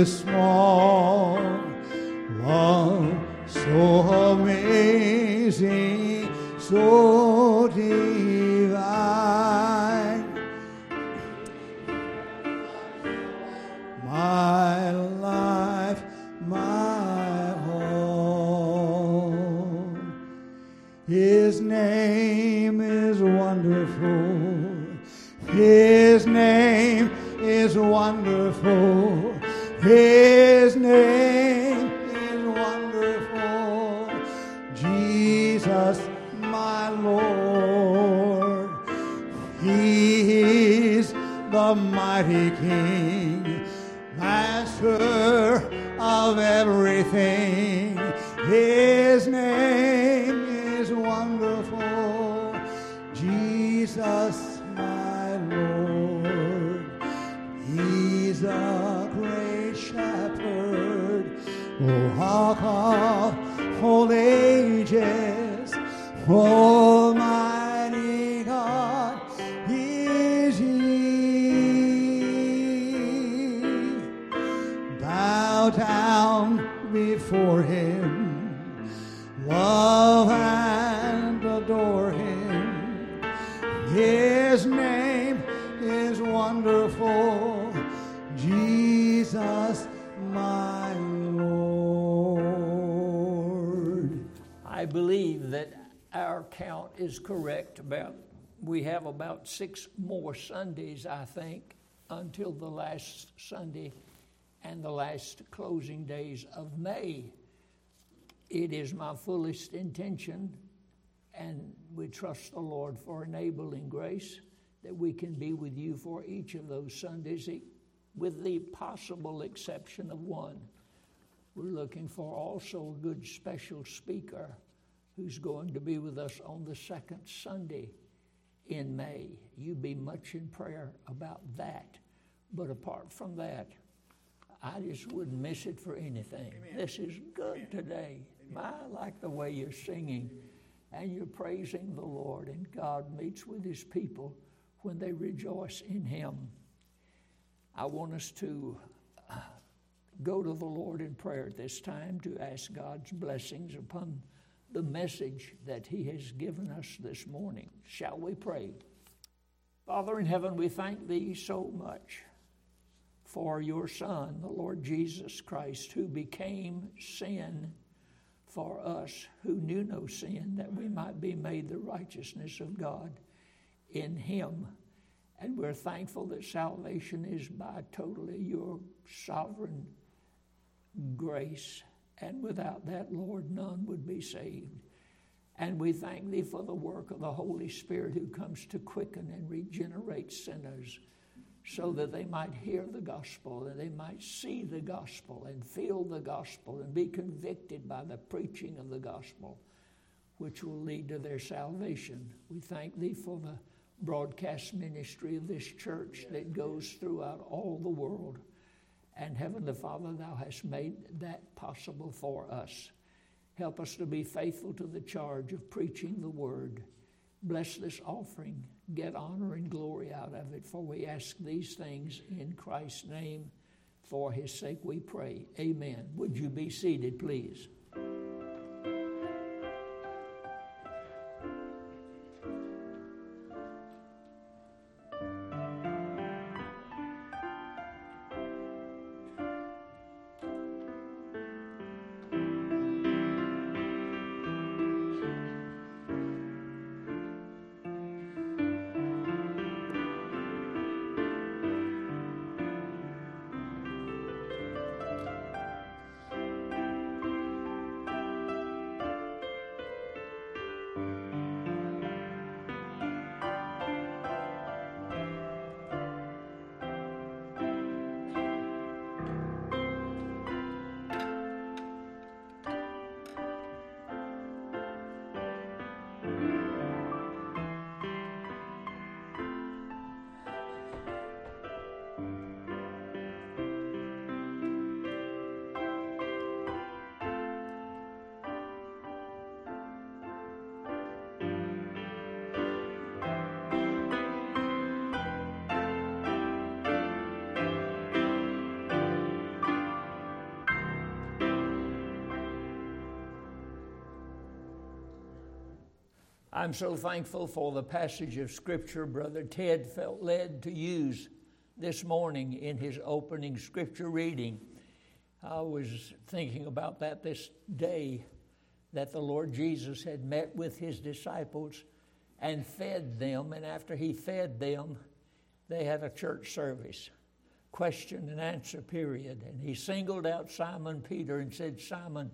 is small. Is correct. About we have about six more Sundays, I think, until the last Sunday and the last closing days of May. It is my fullest intention, and we trust the Lord for enabling grace that we can be with you for each of those Sundays, with the possible exception of one. We're looking for also a good special speaker who's going to be with us on the second Sunday in May. You be much in prayer about that. But apart from that, I just wouldn't miss it for anything. This is good today. I like the way you're singing and you're praising the Lord, and God meets with His people when they rejoice in Him. I want us to uh, go to the Lord in prayer at this time to ask God's blessings upon the message that He has given us this morning. Shall we pray? Father in heaven, we thank Thee so much for your Son, the Lord Jesus Christ, who became sin for us who knew no sin, that we might be made the righteousness of God in Him. And we're thankful that salvation is by totally your sovereign grace. And without that, Lord, none would be saved. And we thank Thee for the work of the Holy Spirit who comes to quicken and regenerate sinners so that they might hear the gospel and they might see the gospel and feel the gospel and be convicted by the preaching of the gospel, which will lead to their salvation. We thank Thee for the broadcast ministry of this church that goes throughout all the world. And Heavenly Father, Thou hast made that possible for us. Help us to be faithful to the charge of preaching the word. Bless this offering. Get honor and glory out of it, for we ask these things in Christ's name. For his sake we pray. Amen. Would you be seated, please? I'm so thankful for the passage of Scripture Brother Ted felt led to use this morning in his opening Scripture reading. I was thinking about that this day that the Lord Jesus had met with his disciples and fed them, and after he fed them, they had a church service, question and answer period. And he singled out Simon Peter and said, Simon,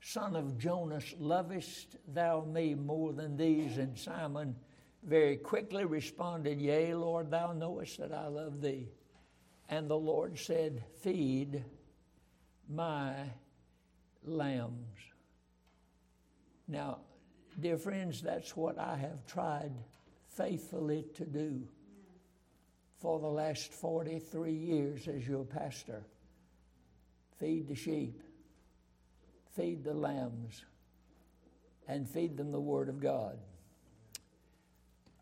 son of Jonas, lovest thou me more than these? And Simon very quickly responded, Yea, Lord, thou knowest that I love thee. And the Lord said, Feed my lambs. Now, dear friends, that's what I have tried faithfully to do for the last 43 years as your pastor. Feed the sheep feed the lambs and feed them the Word of God.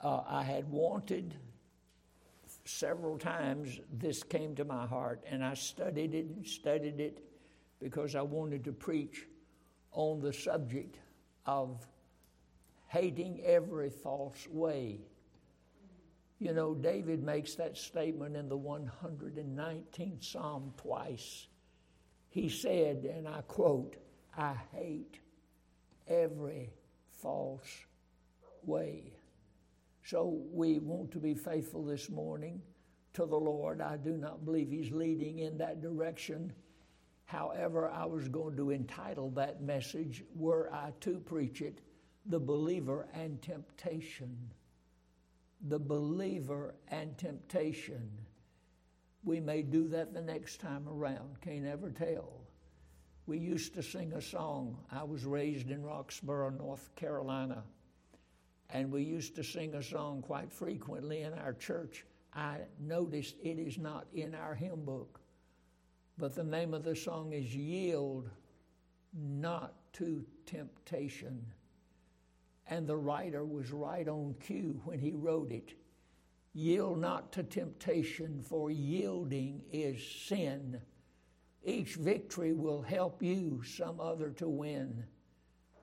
Uh, I had wanted several times, this came to my heart, and I studied it and studied it because I wanted to preach on the subject of hating every false way. You know, David makes that statement in the 119th Psalm twice. He said, and I quote, I hate every false way. So we want to be faithful this morning to the Lord. I do not believe He's leading in that direction. However, I was going to entitle that message, were I to preach it, The Believer and Temptation. The Believer and Temptation. We may do that the next time around, can't ever tell. We used to sing a song. I was raised in Roxboro, North Carolina, and we used to sing a song quite frequently in our church. I noticed it is not in our hymn book, but the name of the song is Yield Not to Temptation. And the writer was right on cue when he wrote it. Yield not to temptation, for yielding is sin. Each victory will help you some other to win.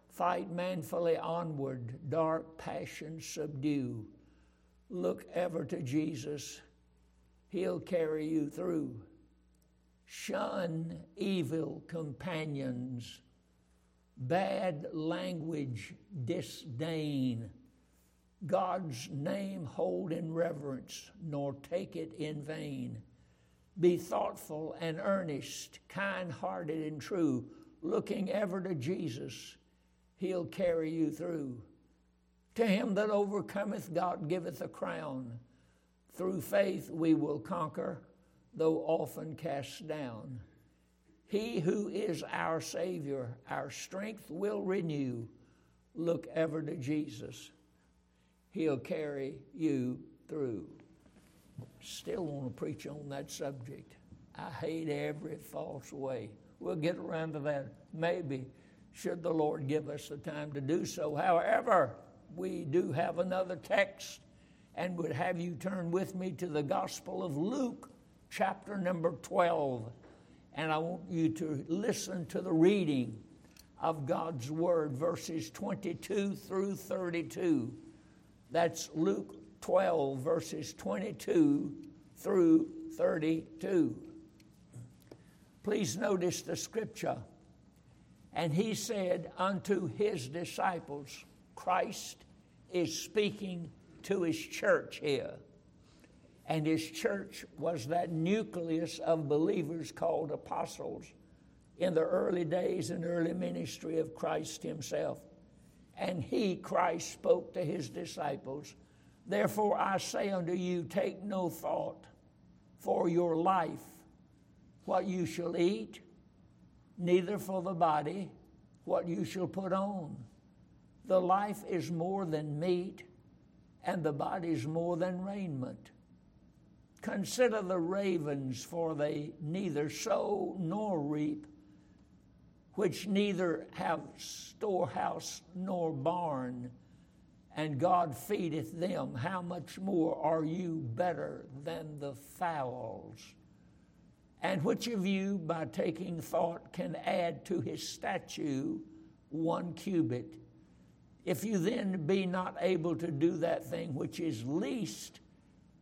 Fight manfully onward, dark passions subdue. Look ever to Jesus, He'll carry you through. Shun evil companions, bad language disdain. God's name hold in reverence, nor take it in vain. Be thoughtful and earnest, kind hearted and true, looking ever to Jesus. He'll carry you through. To him that overcometh, God giveth a crown. Through faith we will conquer, though often cast down. He who is our Savior, our strength will renew. Look ever to Jesus. He'll carry you through. Still want to preach on that subject. I hate every false way. We'll get around to that maybe, should the Lord give us the time to do so. However, we do have another text and would have you turn with me to the Gospel of Luke, chapter number 12. And I want you to listen to the reading of God's Word, verses 22 through 32. That's Luke 12, verses 22 through 32. Please notice the scripture. And he said unto his disciples, Christ is speaking to his church here. And his church was that nucleus of believers called apostles in the early days and early ministry of Christ himself. And he, Christ, spoke to his disciples Therefore I say unto you, take no thought for your life, what you shall eat, neither for the body, what you shall put on. The life is more than meat, and the body is more than raiment. Consider the ravens, for they neither sow nor reap, which neither have storehouse nor barn and God feedeth them, how much more are you better than the fowls? And which of you, by taking thought, can add to his statue one cubit? If you then be not able to do that thing which is least,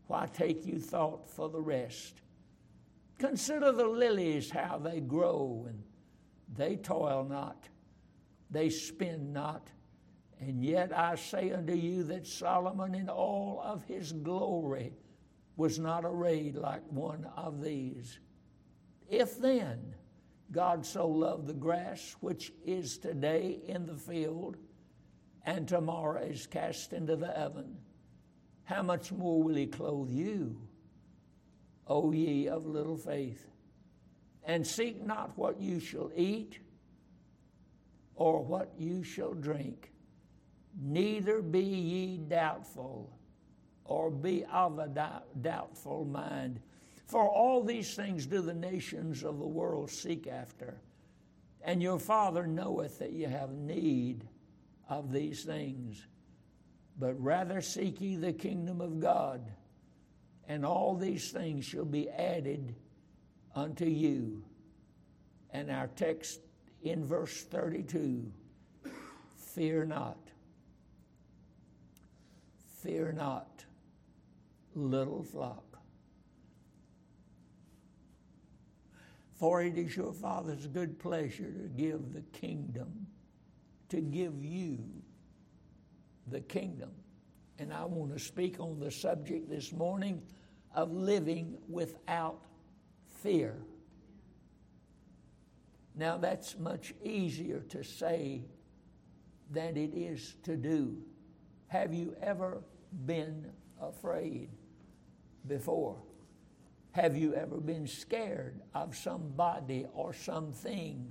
why take you thought for the rest? Consider the lilies, how they grow, and they toil not, they spin not. And yet I say unto you that Solomon in all of his glory was not arrayed like one of these. If then God so loved the grass which is today in the field and tomorrow is cast into the oven, how much more will he clothe you, O ye of little faith? And seek not what you shall eat or what you shall drink, neither be ye doubtful or be of a doubtful mind. For all these things do the nations of the world seek after. And your Father knoweth that ye have need of these things. But rather seek ye the kingdom of God, and all these things shall be added unto you. And our text in verse 32 fear not. Fear not, little flock. For it is your Father's good pleasure to give the kingdom, to give you the kingdom. And I want to speak on the subject this morning of living without fear. Now, that's much easier to say than it is to do. Have you ever been afraid before? Have you ever been scared of somebody or something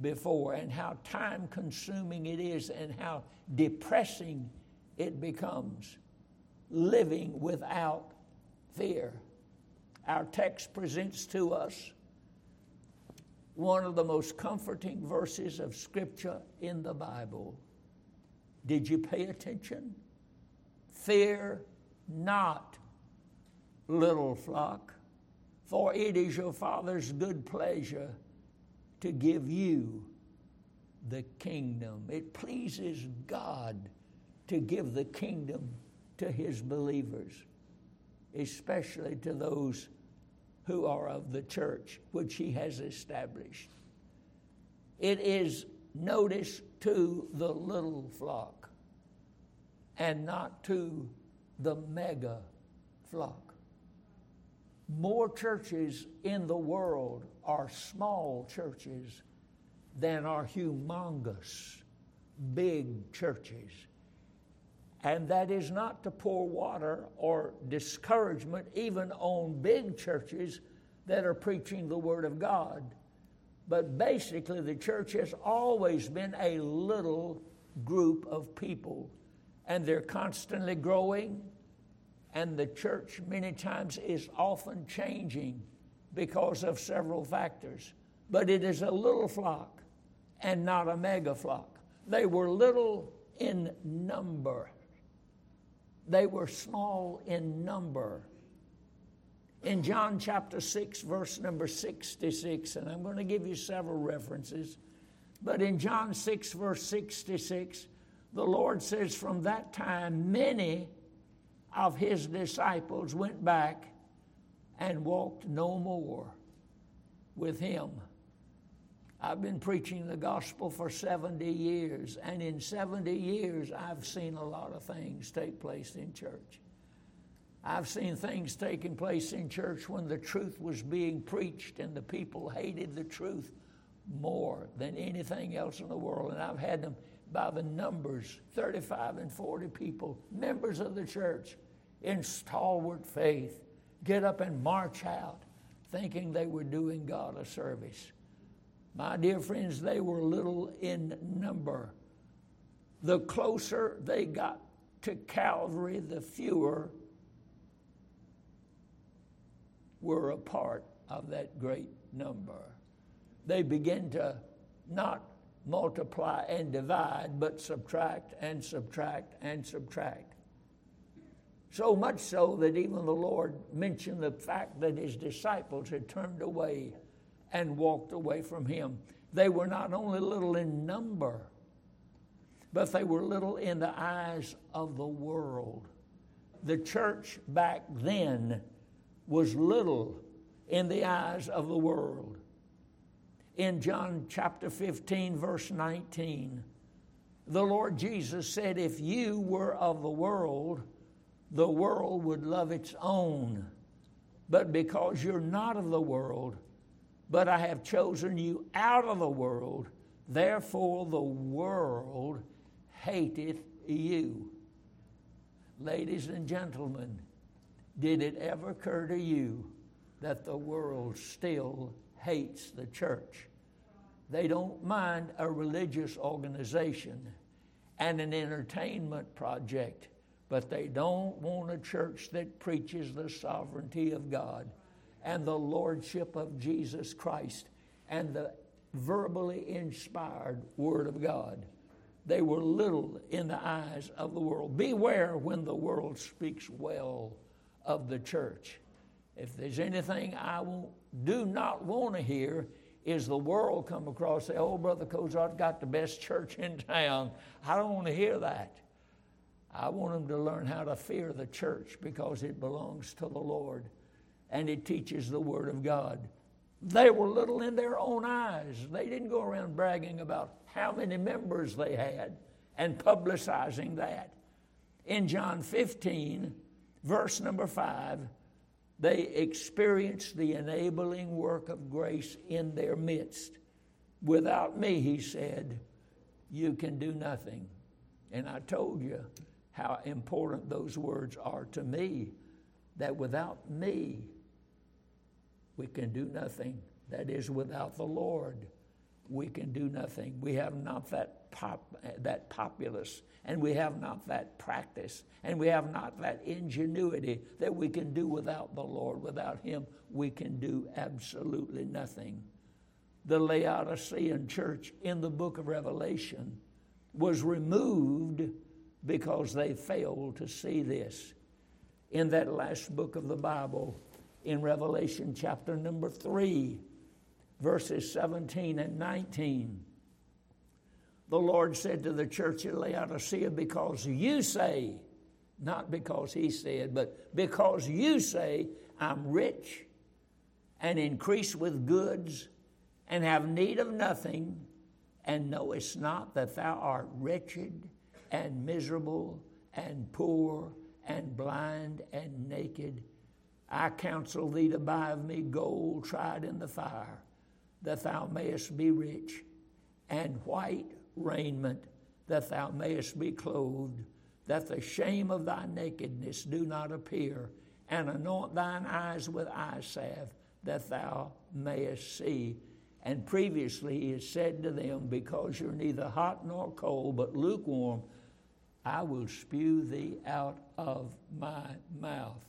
before and how time consuming it is and how depressing it becomes living without fear? Our text presents to us one of the most comforting verses of Scripture in the Bible. Did you pay attention? Fear not little flock, for it is your Father's good pleasure to give you the kingdom. It pleases God to give the kingdom to his believers, especially to those who are of the church which he has established. It is notice to the little flock and not to the mega flock more churches in the world are small churches than are humongous, big churches. And that is not to pour water or discouragement even on big churches that are preaching the Word of God. But basically, the church has always been a little group of people, and they're constantly growing and the church, many times, is often changing because of several factors. But it is a little flock and not a mega flock. They were little in number, they were small in number. In John chapter 6, verse number 66, and I'm going to give you several references, but in John 6, verse 66, the Lord says, From that time, many of his disciples went back and walked no more with him. I've been preaching the gospel for 70 years, and in 70 years, I've seen a lot of things take place in church. I've seen things taking place in church when the truth was being preached and the people hated the truth more than anything else in the world. And I've had them by the numbers 35 and 40 people, members of the church, in stalwart faith, get up and march out thinking they were doing God a service. My dear friends, they were little in number. The closer they got to Calvary, the fewer were a part of that great number. They begin to not multiply and divide, but subtract and subtract and subtract. So much so that even the Lord mentioned the fact that his disciples had turned away and walked away from him. They were not only little in number, but they were little in the eyes of the world. The church back then was little in the eyes of the world. In John chapter 15, verse 19, the Lord Jesus said, If you were of the world, the world would love its own. But because you're not of the world, but I have chosen you out of the world, therefore the world hateth you. Ladies and gentlemen, did it ever occur to you that the world still hates the church? They don't mind a religious organization and an entertainment project, but they don't want a church that preaches the sovereignty of God and the lordship of Jesus Christ and the verbally inspired Word of God. They were little in the eyes of the world. Beware when the world speaks well of the church. If there's anything I do not want to hear, is the world come across say, "Oh, Brother Cozart got the best church in town." I don't want to hear that. I want them to learn how to fear the church because it belongs to the Lord and it teaches the Word of God. They were little in their own eyes. They didn't go around bragging about how many members they had and publicizing that. In John 15, verse number 5, they experienced the enabling work of grace in their midst. Without me, he said, you can do nothing. And I told you how important those words are to me that without me, we can do nothing. That is, without the Lord, we can do nothing. We have not that, pop, that populace, and we have not that practice, and we have not that ingenuity that we can do without the Lord. Without Him, we can do absolutely nothing. The Laodicean church in the book of Revelation was removed because they failed to see this. In that last book of the Bible, in Revelation chapter number 3, verses 17 and 19. The Lord said to the church at Laodicea, Because you say, not because he said, but because you say, I'm rich and increase with goods and have need of nothing, and knowest not that thou art wretched and miserable and poor and blind and naked. I counsel thee to buy of me gold tried in the fire that thou mayest be rich, and white raiment, that thou mayest be clothed, that the shame of thy nakedness do not appear, and anoint thine eyes with eye salve, that thou mayest see. And previously he had said to them, Because you're neither hot nor cold, but lukewarm, I will spew thee out of my mouth.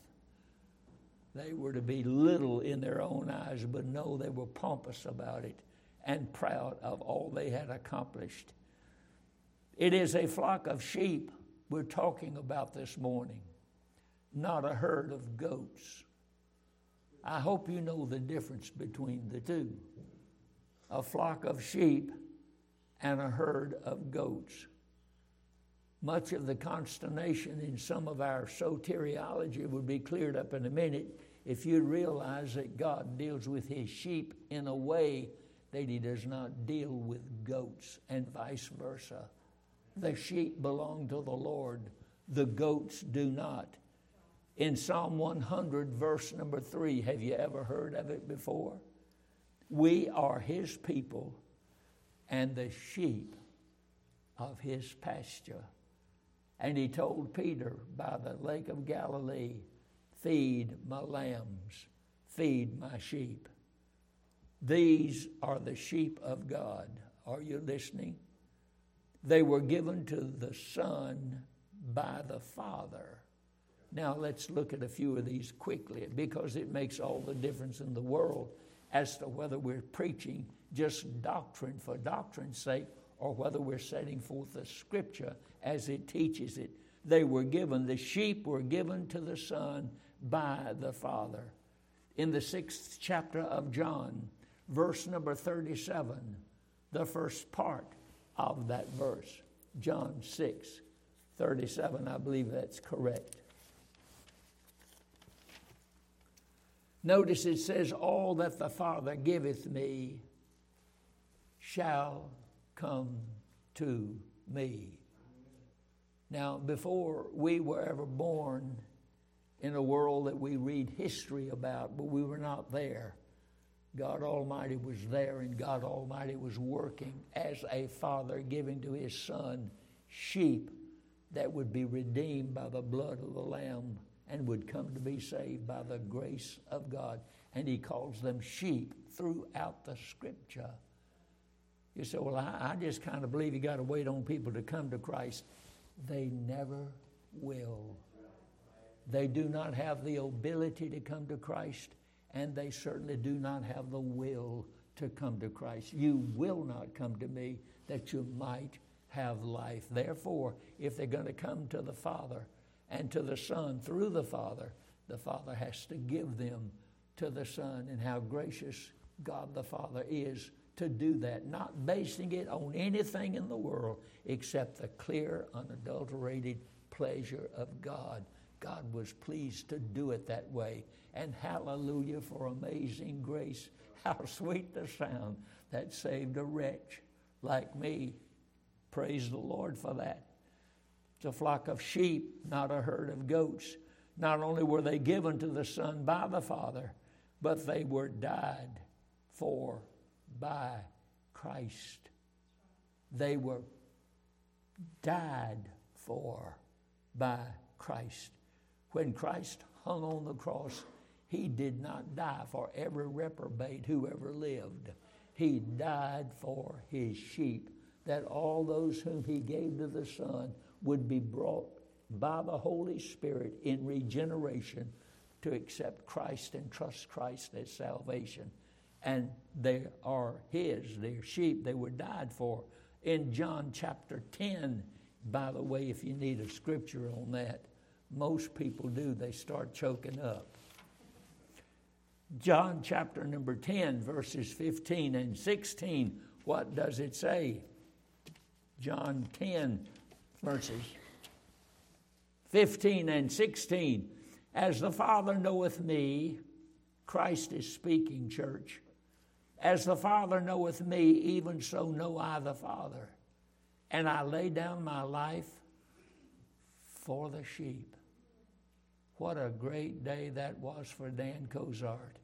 They were to be little in their own eyes, but no, they were pompous about it and proud of all they had accomplished. It is a flock of sheep we're talking about this morning, not a herd of goats. I hope you know the difference between the two a flock of sheep and a herd of goats. Much of the consternation in some of our soteriology would be cleared up in a minute if you realize that God deals with his sheep in a way that he does not deal with goats and vice versa. The sheep belong to the Lord, the goats do not. In Psalm 100, verse number three, have you ever heard of it before? We are his people and the sheep of his pasture. And he told Peter by the lake of Galilee, Feed my lambs, feed my sheep. These are the sheep of God. Are you listening? They were given to the Son by the Father. Now let's look at a few of these quickly because it makes all the difference in the world as to whether we're preaching just doctrine for doctrine's sake or whether we're setting forth the scripture as it teaches it. They were given, the sheep were given to the Son by the Father. In the sixth chapter of John, verse number 37, the first part of that verse. John 6, 37. I believe that's correct. Notice it says, All that the Father giveth me shall come to me. Now, before we were ever born in a world that we read history about, but we were not there, God Almighty was there and God Almighty was working as a father giving to his son sheep that would be redeemed by the blood of the Lamb and would come to be saved by the grace of God. And he calls them sheep throughout the scripture. You say, Well, I, I just kind of believe you got to wait on people to come to Christ. They never will. They do not have the ability to come to Christ, and they certainly do not have the will to come to Christ. You will not come to me that you might have life. Therefore, if they're going to come to the Father, and to the Son through the Father, the Father has to give them to the Son, and how gracious God the Father is to do that, not basing it on anything in the world except the clear, unadulterated pleasure of God. God was pleased to do it that way. And hallelujah for amazing grace. How sweet the sound that saved a wretch like me. Praise the Lord for that. It's a flock of sheep, not a herd of goats. Not only were they given to the Son by the Father, but they were died for by Christ. They were died for by Christ. When Christ hung on the cross, he did not die for every reprobate who ever lived. He died for his sheep, that all those whom he gave to the Son would be brought by the Holy Spirit in regeneration to accept Christ and trust Christ as salvation. And they are His, they're sheep, they were died for. In John chapter 10, by the way, if you need a scripture on that, most people do, they start choking up. John chapter number 10, verses 15 and 16, what does it say? John 10, verses 15 and 16. As the Father knoweth me, Christ is speaking, church. As the Father knoweth me, even so know I the Father. And I lay down my life for the sheep. What a great day that was for Dan Cozart.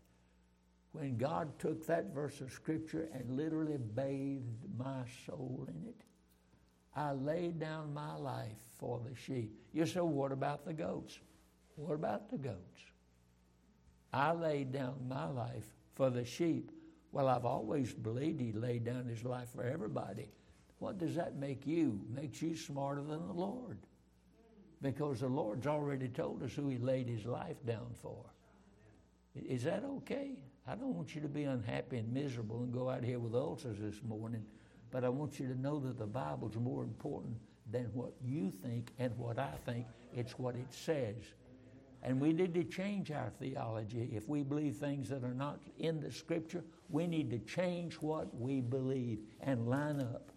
When God took that verse of Scripture and literally bathed my soul in it. I laid down my life for the sheep. You say, what about the goats? What about the goats? I laid down my life for the sheep. Well, I've always believed he laid down his life for everybody. What does that make you? Makes you smarter than the Lord. Because the Lord's already told us who he laid his life down for. Is that okay? I don't want you to be unhappy and miserable and go out here with ulcers this morning but I want you to know that the Bible's more important than what you think and what I think. It's what it says. And we need to change our theology. If we believe things that are not in the Scripture, we need to change what we believe and line up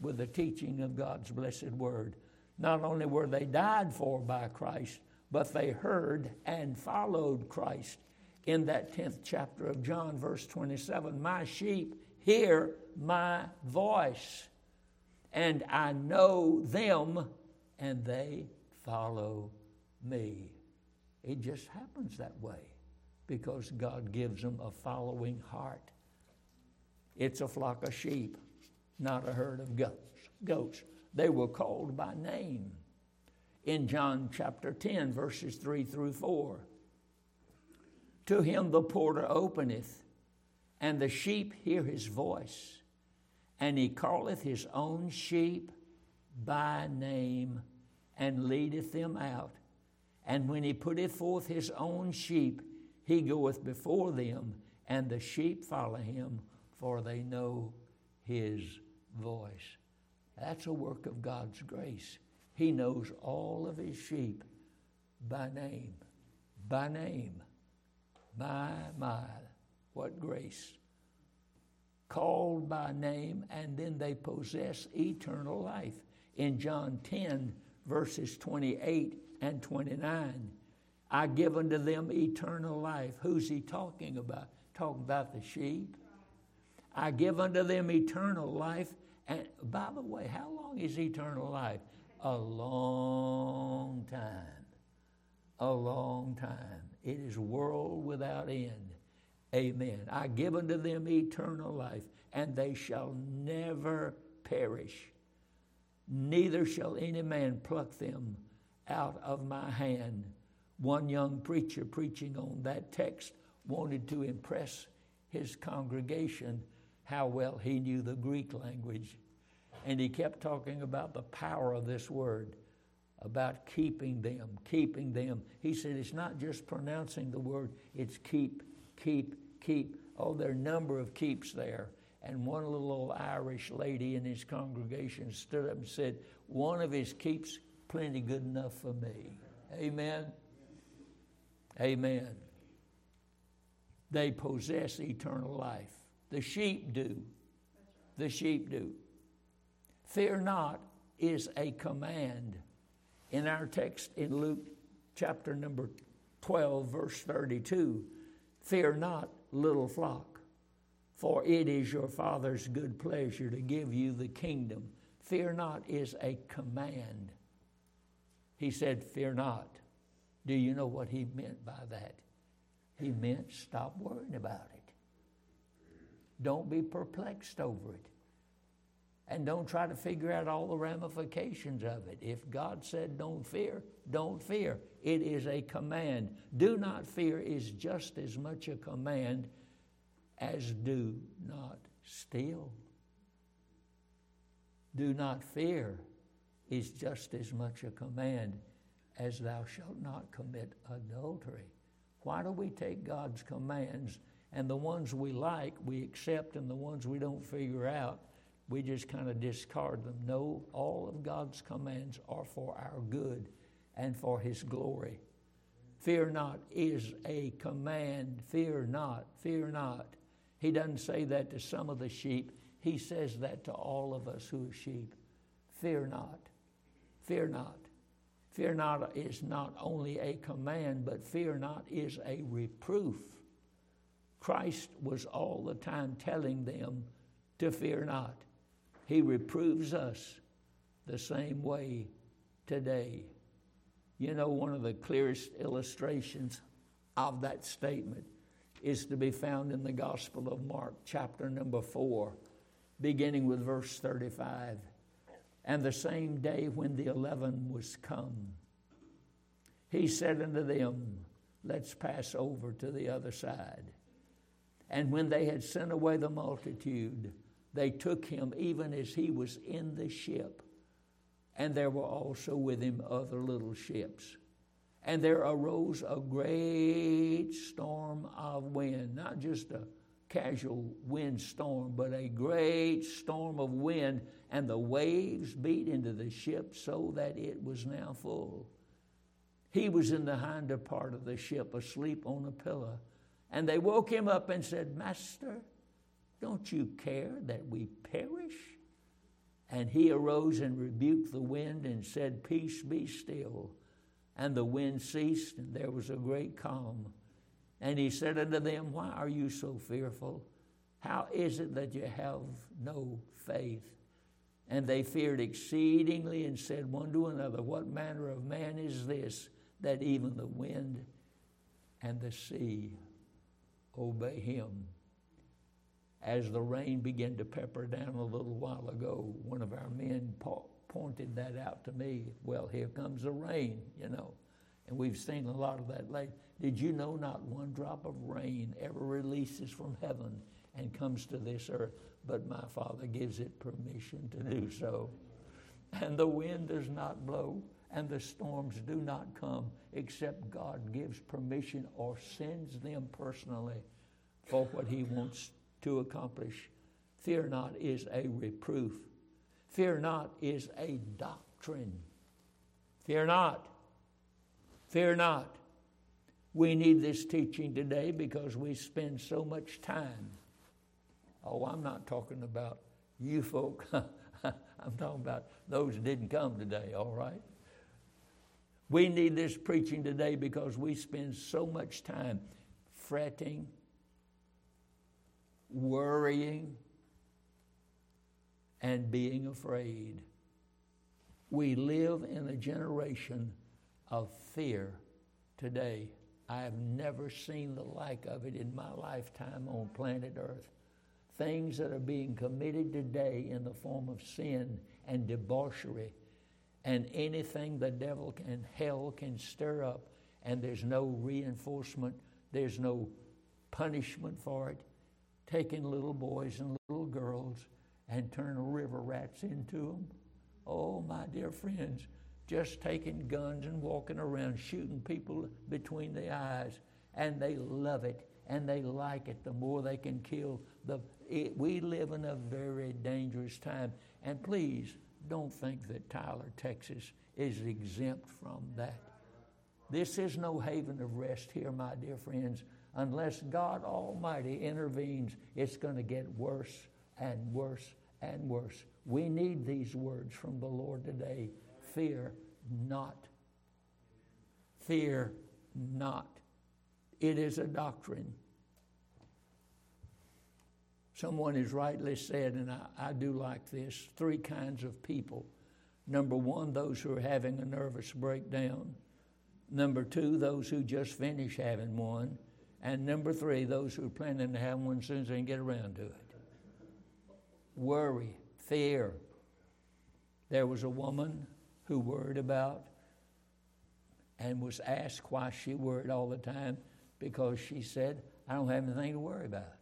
with the teaching of God's blessed Word. Not only were they died for by Christ, but they heard and followed Christ. In that 10th chapter of John, verse 27, My sheep hear my voice, and I know them, and they follow me. It just happens that way because God gives them a following heart. It's a flock of sheep, not a herd of goats. goats. They were called by name in John chapter 10, verses 3 through 4. To him the porter openeth, and the sheep hear his voice and he calleth his own sheep by name and leadeth them out. And when he putteth forth his own sheep, he goeth before them, and the sheep follow him, for they know his voice. That's a work of God's grace. He knows all of his sheep by name. By name. My, my, what grace. called by name, and then they possess eternal life. In John 10, verses 28 and 29, I give unto them eternal life. Who's he talking about? Talking about the sheep. I give unto them eternal life. And by the way, how long is eternal life? A long time. A long time. It is world without end. Amen. I give unto them eternal life, and they shall never perish. Neither shall any man pluck them out of my hand. One young preacher preaching on that text wanted to impress his congregation how well he knew the Greek language. And he kept talking about the power of this word, about keeping them, keeping them. He said it's not just pronouncing the word, it's keep, keep, keep. Oh, there are a number of keeps there. And one little old Irish lady in his congregation stood up and said, One of his keeps plenty good enough for me. Amen. Amen. They possess eternal life. The sheep do. The sheep do. Fear not is a command. In our text in Luke chapter number 12, verse 32, fear not, little flock, for it is your Father's good pleasure to give you the kingdom. Fear not is a command. He said, Fear not. Do you know what he meant by that? He meant stop worrying about it. Don't be perplexed over it. And don't try to figure out all the ramifications of it. If God said don't fear, don't fear. It is a command. Do not fear is just as much a command as do not steal. Do not fear is just as much a command as thou shalt not commit adultery. Why do we take God's commands and the ones we like, we accept, and the ones we don't figure out, we just kind of discard them. No, all of God's commands are for our good and for His glory. Fear not is a command. Fear not, fear not. He doesn't say that to some of the sheep, He says that to all of us who are sheep. Fear not, fear not. Fear not is not only a command, but fear not is a reproof. Christ was all the time telling them to fear not. He reproves us the same way today. You know, one of the clearest illustrations of that statement is to be found in the Gospel of Mark, chapter number 4, beginning with verse 35. And the same day when the eleven was come, he said unto them, Let's pass over to the other side. And when they had sent away the multitude, they took him even as he was in the ship. And there were also with him other little ships. And there arose a great storm of wind, not just a casual windstorm, but a great storm of wind. And the waves beat into the ship so that it was now full. He was in the hinder part of the ship, asleep on a pillow. And they woke him up and said, Master, don't you care that we perish? And he arose and rebuked the wind and said, Peace be still. And the wind ceased, and there was a great calm. And he said unto them, Why are you so fearful? How is it that you have no faith? And they feared exceedingly and said one to another, What manner of man is this that even the wind and the sea obey him. As the rain began to pepper down a little while ago, one of our men po- pointed that out to me. Well, here comes the rain, you know. And we've seen a lot of that lately. Did you know not one drop of rain ever releases from heaven and comes to this earth, but my Father gives it permission to do so? And the wind does not blow and the storms do not come except God gives permission or sends them personally for what He wants to accomplish. Fear not is a reproof. Fear not is a doctrine. Fear not. Fear not. We need this teaching today because we spend so much time Oh, I'm not talking about you folk. I'm talking about those that didn't come today, all right? We need this preaching today because we spend so much time fretting, worrying, and being afraid. We live in a generation of fear today. I have never seen the like of it in my lifetime on planet Earth. Things that are being committed today in the form of sin and debauchery and anything the devil and hell can stir up, and there's no reinforcement, there's no punishment for it. Taking little boys and little girls and turning river rats into them. Oh, my dear friends, just taking guns and walking around shooting people between the eyes, and they love it and they like it. The more they can kill, the it, we live in a very dangerous time. And please don't think that Tyler, Texas, is exempt from that. This is no haven of rest here, my dear friends. Unless God Almighty intervenes, it's going to get worse and worse and worse. We need these words from the Lord today. Fear not. Fear not. It is a doctrine. Someone has rightly said, and I, I, do like this three kinds of people. Number one, those who are having a nervous breakdown. Number two, those who just finished having one. And number three, those who are planning to have one as soon as they can get around to it. Worry, fear. There was a woman who worried about and was asked why she worried all the time because she said, I don't have anything to worry about.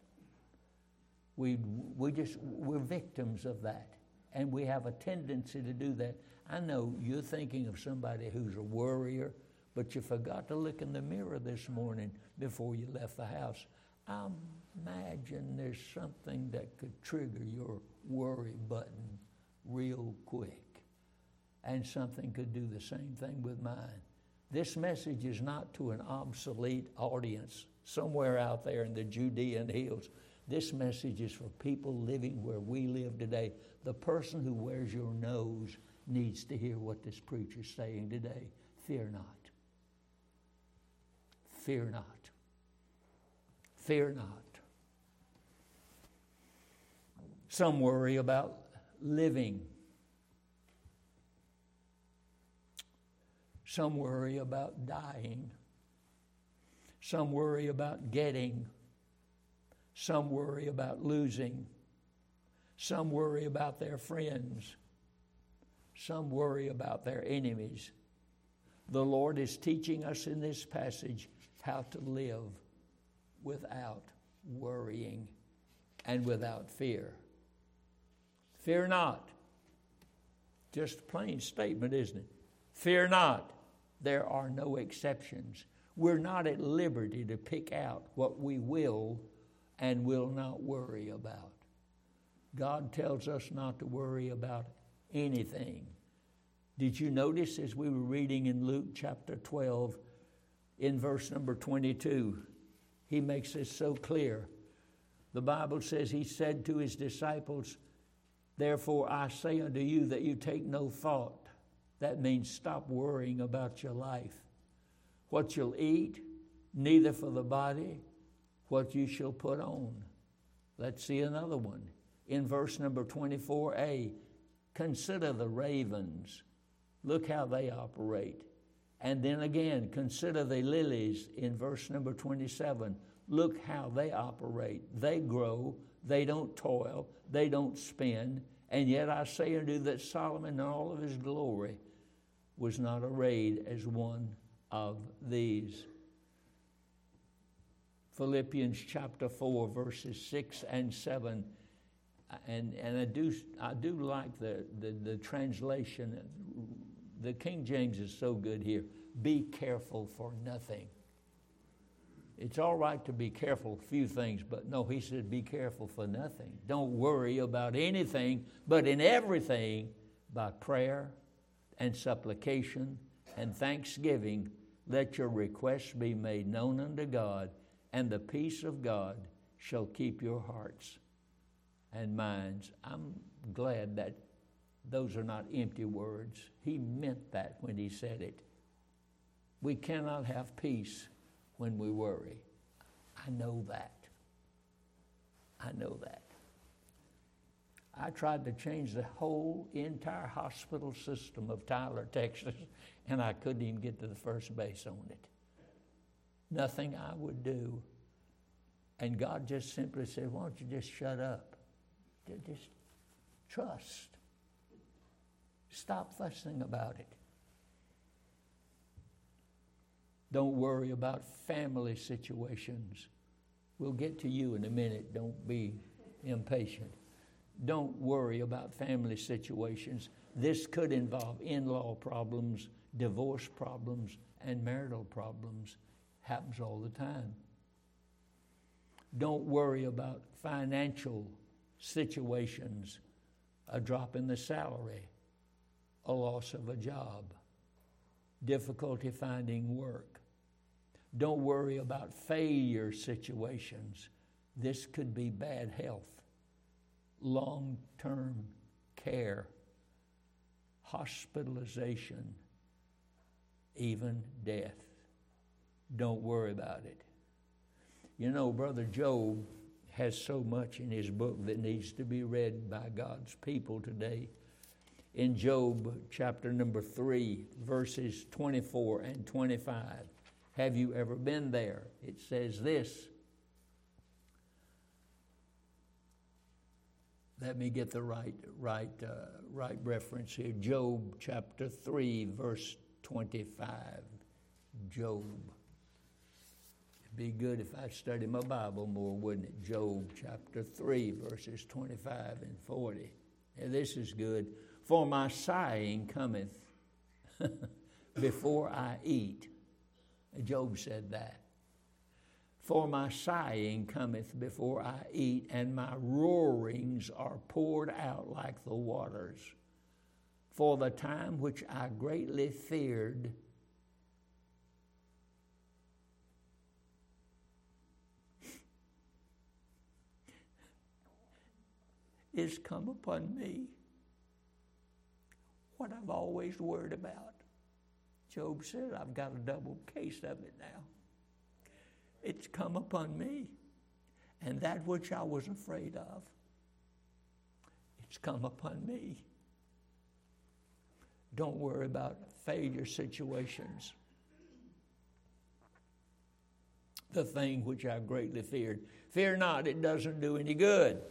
We, we just, we're victims of that. And we have a tendency to do that. I know you're thinking of somebody who's a worrier, but you forgot to look in the mirror this morning before you left the house. I imagine there's something that could trigger your worry button real quick and something could do the same thing with mine. This message is not to an obsolete audience somewhere out there in the Judean hills. This message is for people living where we live today. The person who wears your nose needs to hear what this preacher's saying today. Fear not. Fear not. Fear not. Some worry about living Some worry about dying. Some worry about getting. Some worry about losing. Some worry about their friends. Some worry about their enemies. The Lord is teaching us in this passage how to live without worrying and without fear. Fear not. Just a plain statement, isn't it? Fear not there are no exceptions. We're not at liberty to pick out what we will and will not worry about. God tells us not to worry about anything. Did you notice as we were reading in Luke chapter 12, in verse number 22, he makes this so clear. The Bible says, He said to His disciples, Therefore I say unto you that you take no thought that means stop worrying about your life. What you'll eat, neither for the body, what you shall put on. Let's see another one. In verse number 24a, consider the ravens. Look how they operate. And then again, consider the lilies in verse number 27. Look how they operate. They grow, they don't toil, they don't spin. And yet I say unto you that Solomon in all of his glory was not arrayed as one of these. Philippians chapter 4, verses 6 and 7. And, and I, do, I do like the, the, the translation. The King James is so good here. Be careful for nothing. It's all right to be careful a few things, but no, he said, be careful for nothing. Don't worry about anything, but in everything, by prayer and supplication and thanksgiving, let your requests be made known unto God, and the peace of God shall keep your hearts and minds. I'm glad that those are not empty words. He meant that when he said it. We cannot have peace when we worry. I know that. I know that. I tried to change the whole entire hospital system of Tyler, Texas, and I couldn't even get to the first base on it. Nothing I would do. And God just simply said, Why don't you just shut up? Just trust. Stop fussing about it. Don't worry about family situations. We'll get to you in a minute. Don't be impatient. Don't worry about family situations. This could involve in law problems, divorce problems, and marital problems. Happens all the time. Don't worry about financial situations, a drop in the salary, a loss of a job, difficulty finding work. Don't worry about failure situations. This could be bad health, long term care, hospitalization, even death. Don't worry about it. You know, Brother Job has so much in his book that needs to be read by God's people today. In Job chapter number 3, verses 24 and 25. Have you ever been there? It says this. Let me get the right, right, uh, right reference here. Job chapter 3, verse 25. Job. Be good if I studied my Bible more, wouldn't it? Job chapter 3, verses 25 and 40. Now, this is good. For my sighing cometh before I eat Job said that. For my sighing cometh before I eat, and my roarings are poured out like the waters. For the time which I greatly feared, is come upon me. What I've always worried about. Job said, I've got a double case of it now. It's come upon me. And that which I was afraid of, it's come upon me. Don't worry about failure situations. The thing which I greatly feared. Fear not, it doesn't do any good.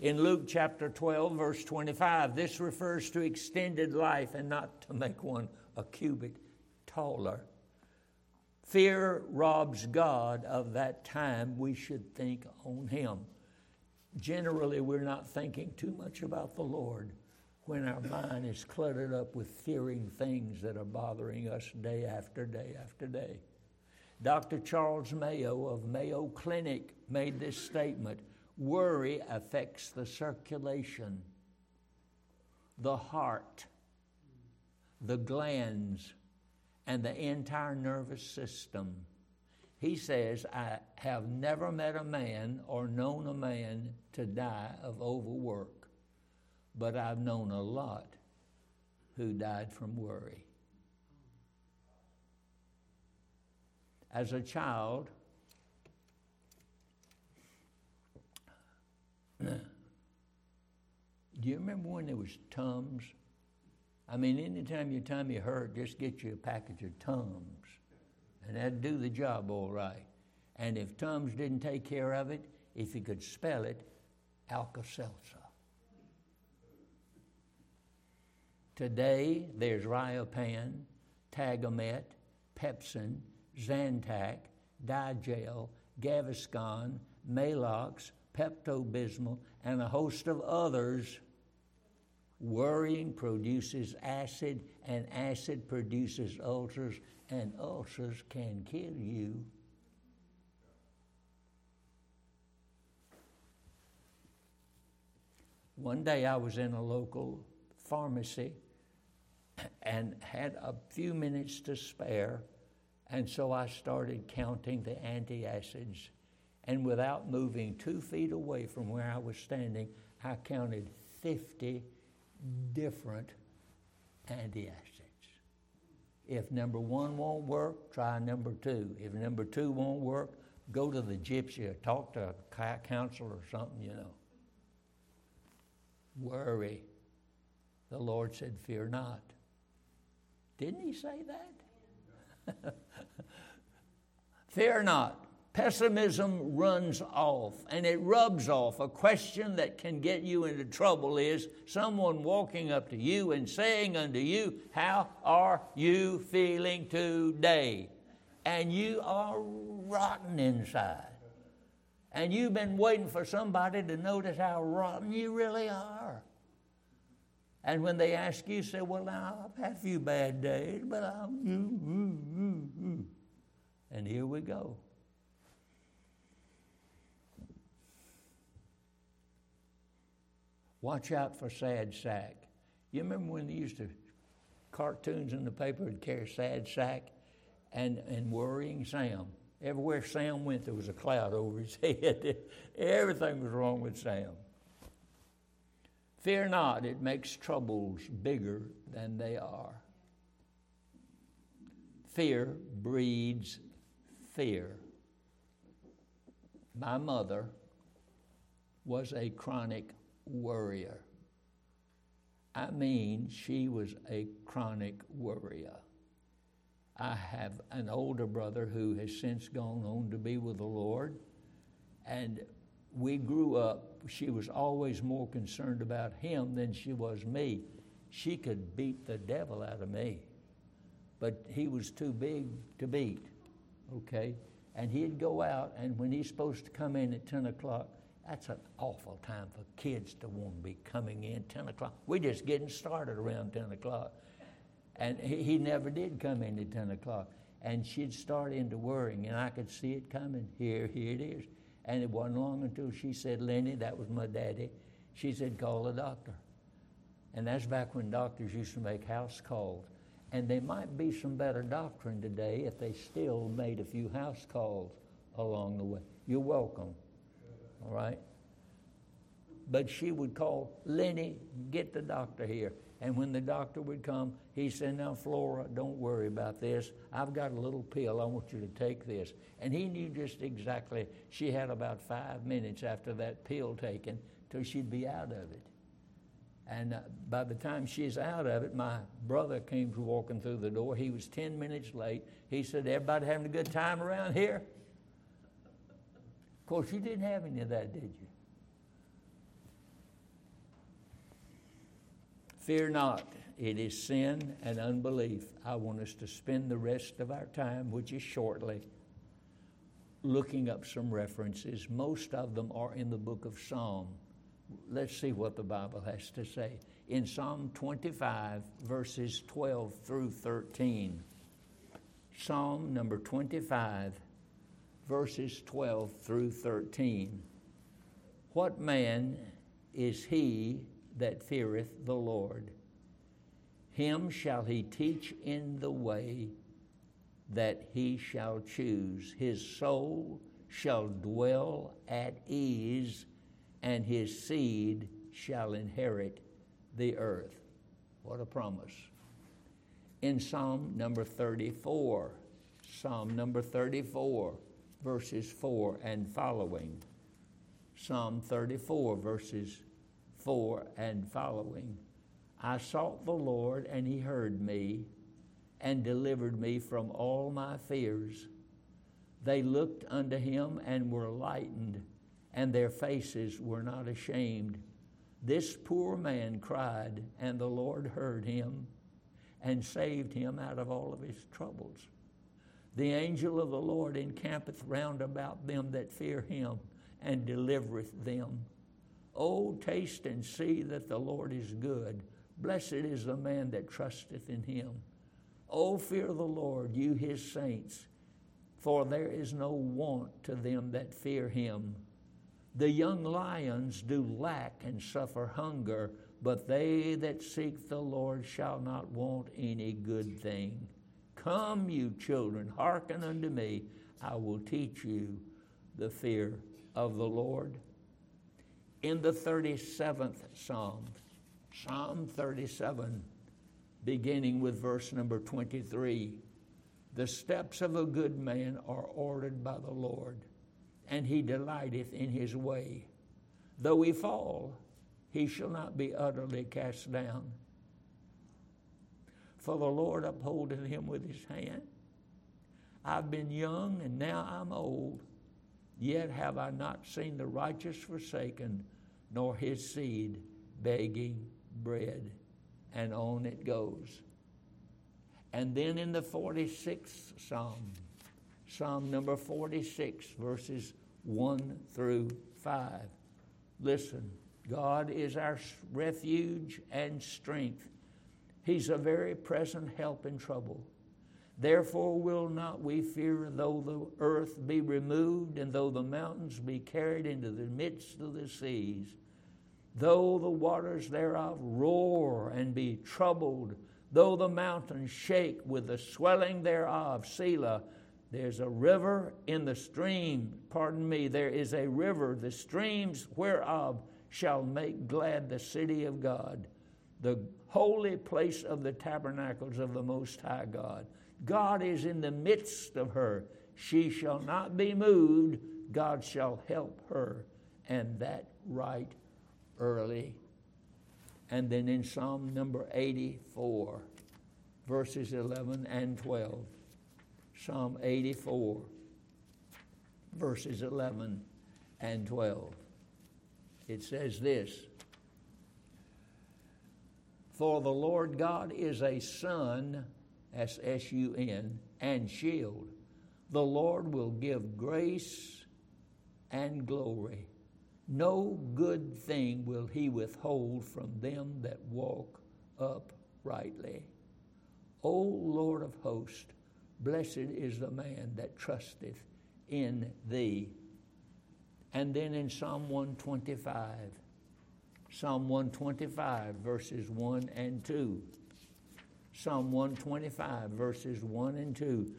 In Luke chapter 12, verse 25, this refers to extended life and not to make one a cubit taller. Fear robs God of that time we should think on Him. Generally, we're not thinking too much about the Lord when our mind is cluttered up with fearing things that are bothering us day after day after day. Dr. Charles Mayo of Mayo Clinic made this statement worry affects the circulation, the heart, the glands, and the entire nervous system. He says, I have never met a man or known a man to die of overwork, but I've known a lot who died from worry. As a child, do you remember when there was Tums? I mean, anytime your tummy hurt, just get you a package of Tums, and that'd do the job all right. And if Tums didn't take care of it, if you could spell it, Alka-Seltzer. Today, there's Riopan, Tagamet, Pepcid, Zantac, Di-Gel, Gaviscon, Maalox, Pepto-Bismol, and a host of others Worrying produces acid, and acid produces ulcers, and ulcers can kill you. One day I was in a local pharmacy and had a few minutes to spare, and so I started counting the antacids. And without moving two feet away from where I was standing, I counted 50 different antacids. If number one won't work, try number two. If number two won't work, go to the gypsy or talk to a counselor or something, you know. Worry. The Lord said, Fear not. Didn't he say that? Fear not. Pessimism runs off and it rubs off. A question that can get you into trouble is someone walking up to you and saying unto you, How are you feeling today? And you are rotten inside. And you've been waiting for somebody to notice how rotten you really are. And when they ask you, say, Well, now, I've had a few bad days, but I'm. And here we go. Watch out for sad sack. You remember when they used to cartoons in the paper would carry sad sack and, and worrying Sam. Everywhere Sam went, there was a cloud over his head. Everything was wrong with Sam. Fear not, it makes troubles bigger than they are. Fear breeds fear. My mother was a chronic worrier. I mean, she was a chronic worrier. I have an older brother who has since gone on to be with the Lord, and we grew up. She was always more concerned about him than she was me. She could beat the devil out of me, but he was too big to beat, okay? And he'd go out, and when he's supposed to come in at 10 o'clock, that's an awful time for kids to want to be coming in 10 o'clock. We're just getting started around 10 o'clock. And he, he never did come in at 10 o'clock. And she'd start into worrying, and I could see it coming. Here, here it is. And it wasn't long until she said, Lenny, that was my daddy. She said, call the doctor. And that's back when doctors used to make house calls. And there might be some better doctrine today if they still made a few house calls along the way. You're welcome all right? But she would call, Lenny, get the doctor here. And when the doctor would come, he said, Now, Flora, don't worry about this. I've got a little pill. I want you to take this. And he knew just exactly, she had about five minutes after that pill taken till she'd be out of it. And uh, by the time she's out of it, my brother came walking through the door. He was 10 minutes late. He said, Everybody having a good time around here? Course, you didn't have any of that, did you? Fear not, it is sin and unbelief. I want us to spend the rest of our time, which is shortly, looking up some references. Most of them are in the book of Psalm. Let's see what the Bible has to say. In Psalm 25, verses 12 through 13. Psalm number 25 verses 12 through 13. What man is he that feareth the Lord? Him shall he teach in the way that he shall choose. His soul shall dwell at ease, and his seed shall inherit the earth. What a promise. In Psalm number 34, Psalm number 34, verses 4 and following. Psalm 34, verses 4 and following. I sought the Lord, and he heard me and delivered me from all my fears. They looked unto him and were lightened, and their faces were not ashamed. This poor man cried, and the Lord heard him and saved him out of all of his troubles. The angel of the Lord encampeth round about them that fear him and delivereth them. Oh, taste and see that the Lord is good. Blessed is the man that trusteth in him. Oh, fear the Lord, you his saints, for there is no want to them that fear him. The young lions do lack and suffer hunger, but they that seek the Lord shall not want any good thing. Come, you children, hearken unto me. I will teach you the fear of the Lord. In the 37th Psalm, Psalm 37, beginning with verse number 23, the steps of a good man are ordered by the Lord, and he delighteth in his way. Though he fall, he shall not be utterly cast down. For the Lord upholdeth him with his hand. I've been young and now I'm old, yet have I not seen the righteous forsaken, nor his seed begging bread. And on it goes. And then in the 46th Psalm, Psalm number 46, verses 1 through 5. Listen, God is our refuge and strength. He's a very present help in trouble. Therefore will not we fear though the earth be removed and though the mountains be carried into the midst of the seas, though the waters thereof roar and be troubled, though the mountains shake with the swelling thereof, Selah, there's a river in the stream, pardon me, there is a river, the streams whereof shall make glad the city of God, the holy place of the tabernacles of the Most High God. God is in the midst of her. She shall not be moved. God shall help her, and that right early. And then in Psalm number 84, verses 11 and 12. Psalm 84, verses 11 and 12 it says this For the Lord God is a sun, S S U N, and shield. The Lord will give grace and glory. No good thing will he withhold from them that walk uprightly. O Lord of hosts, blessed is the man that trusteth in thee. And then in Psalm 125, Psalm 125, verses 1 and 2. Psalm 125, verses 1 and 2.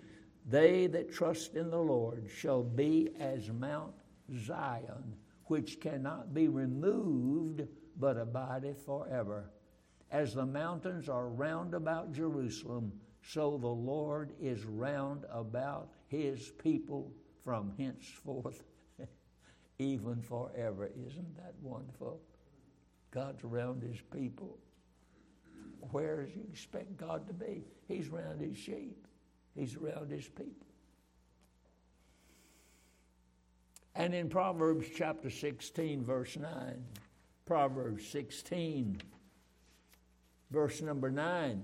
They that trust in the Lord shall be as Mount Zion, which cannot be removed, but abideth forever. As the mountains are round about Jerusalem, so the Lord is round about his people from henceforth even forever. Isn't that wonderful? God's around his people. Where does you expect God to be? He's around his sheep. He's around his people. And in Proverbs chapter 16, verse 9, Proverbs 16, verse number 9,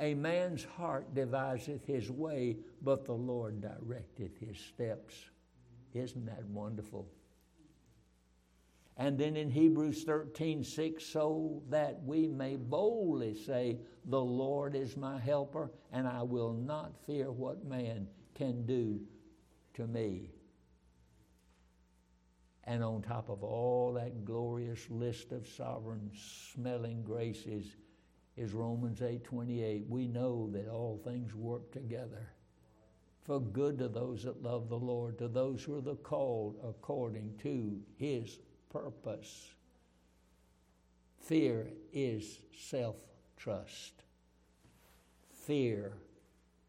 a man's heart deviseth his way, but the Lord directeth his steps. Isn't that wonderful? And then in Hebrews 13, 6, so that we may boldly say, The Lord is my helper, and I will not fear what man can do to me. And on top of all that glorious list of sovereign smelling graces is Romans 8:28. We know that all things work together for good to those that love the Lord, to those who are the called according to his purpose. Fear is self trust. Fear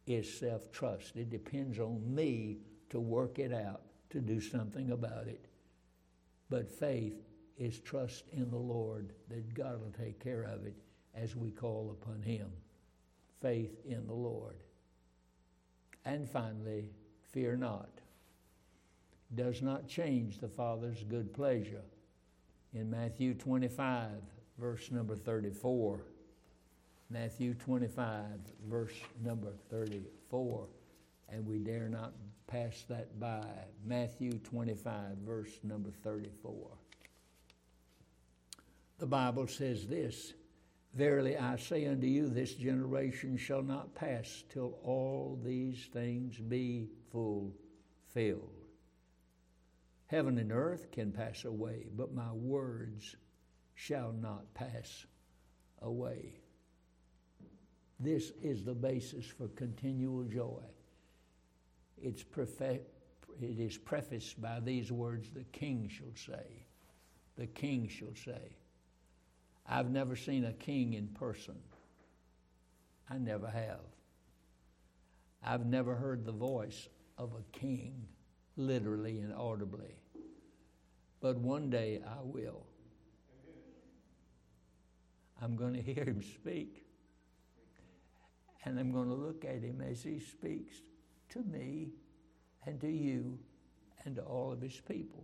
is self trust. It depends on me to work it out, to do something about it. But faith is trust in the Lord that God will take care of it as we call upon Him. Faith in the Lord. And finally, fear not. Does not change the Father's good pleasure. In Matthew 25, verse number 34. Matthew 25, verse number 34. And we dare not pass that by. Matthew 25, verse number 34. The Bible says this Verily I say unto you, this generation shall not pass till all these things be fulfilled. Heaven and earth can pass away, but my words shall not pass away. This is the basis for continual joy. It's, perfect, it is prefaced by these words the king shall say. The king shall say. I've never seen a king in person. I never have. I've never heard the voice of a king, literally and audibly. But one day I will. I'm going to hear him speak. And I'm going to look at him as he speaks to me and to you and to all of his people.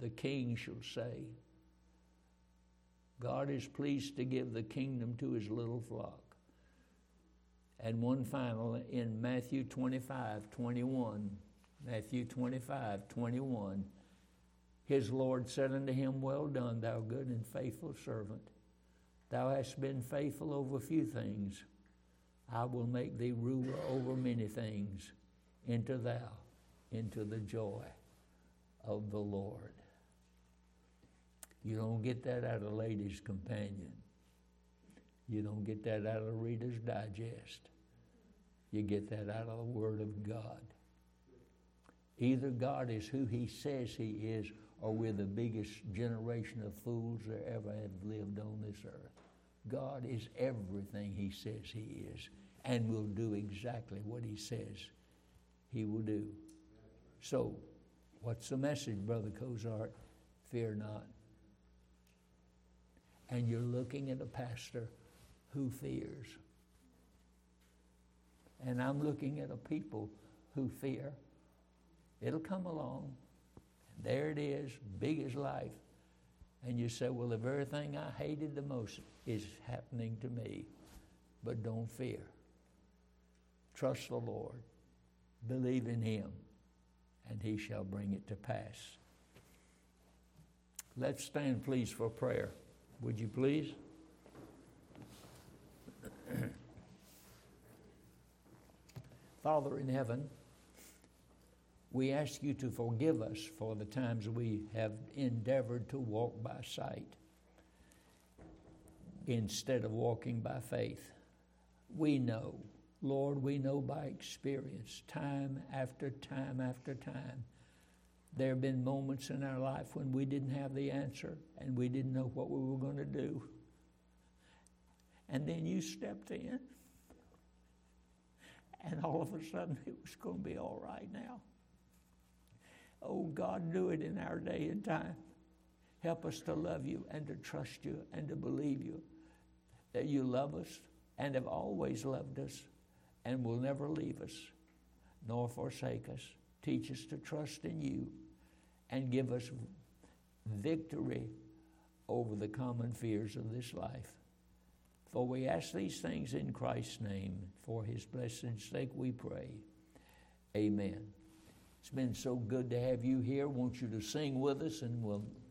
The king shall say, God is pleased to give the kingdom to his little flock. And one final in Matthew 25, 21. Matthew 25, 21. His Lord said unto him, Well done, thou good and faithful servant. Thou hast been faithful over a few things. I will make thee ruler over many things. Enter thou into the joy of the Lord. You don't get that out of Ladies' Companion. You don't get that out of Reader's Digest. You get that out of the Word of God. Either God is who He says He is, or we're the biggest generation of fools that ever have lived on this earth. God is everything He says He is and will do exactly what He says He will do. So, what's the message, Brother Cozart? Fear not. And you're looking at a pastor who fears. And I'm looking at a people who fear. It'll come along. There it is, big as life. And you say, well, the very thing I hated the most is happening to me. But don't fear. Trust the Lord. Believe in Him, and He shall bring it to pass. Let's stand, please, for prayer. Would you please? Father in heaven, we ask you to forgive us for the times we have endeavored to walk by sight instead of walking by faith. We know, Lord, we know by experience, time after time after time, there have been moments in our life when we didn't have the answer and we didn't know what we were going to do. And then you stepped in, and all of a sudden it was going to be all right now. Oh, God, do it in our day and time. Help us to love you and to trust you and to believe you that you love us and have always loved us and will never leave us nor forsake us. Teach us to trust in you and give us victory over the common fears of this life. For we ask these things in Christ's name. For his blessed sake we pray. Amen. It's been so good to have you here. I want you to sing with us, and we'll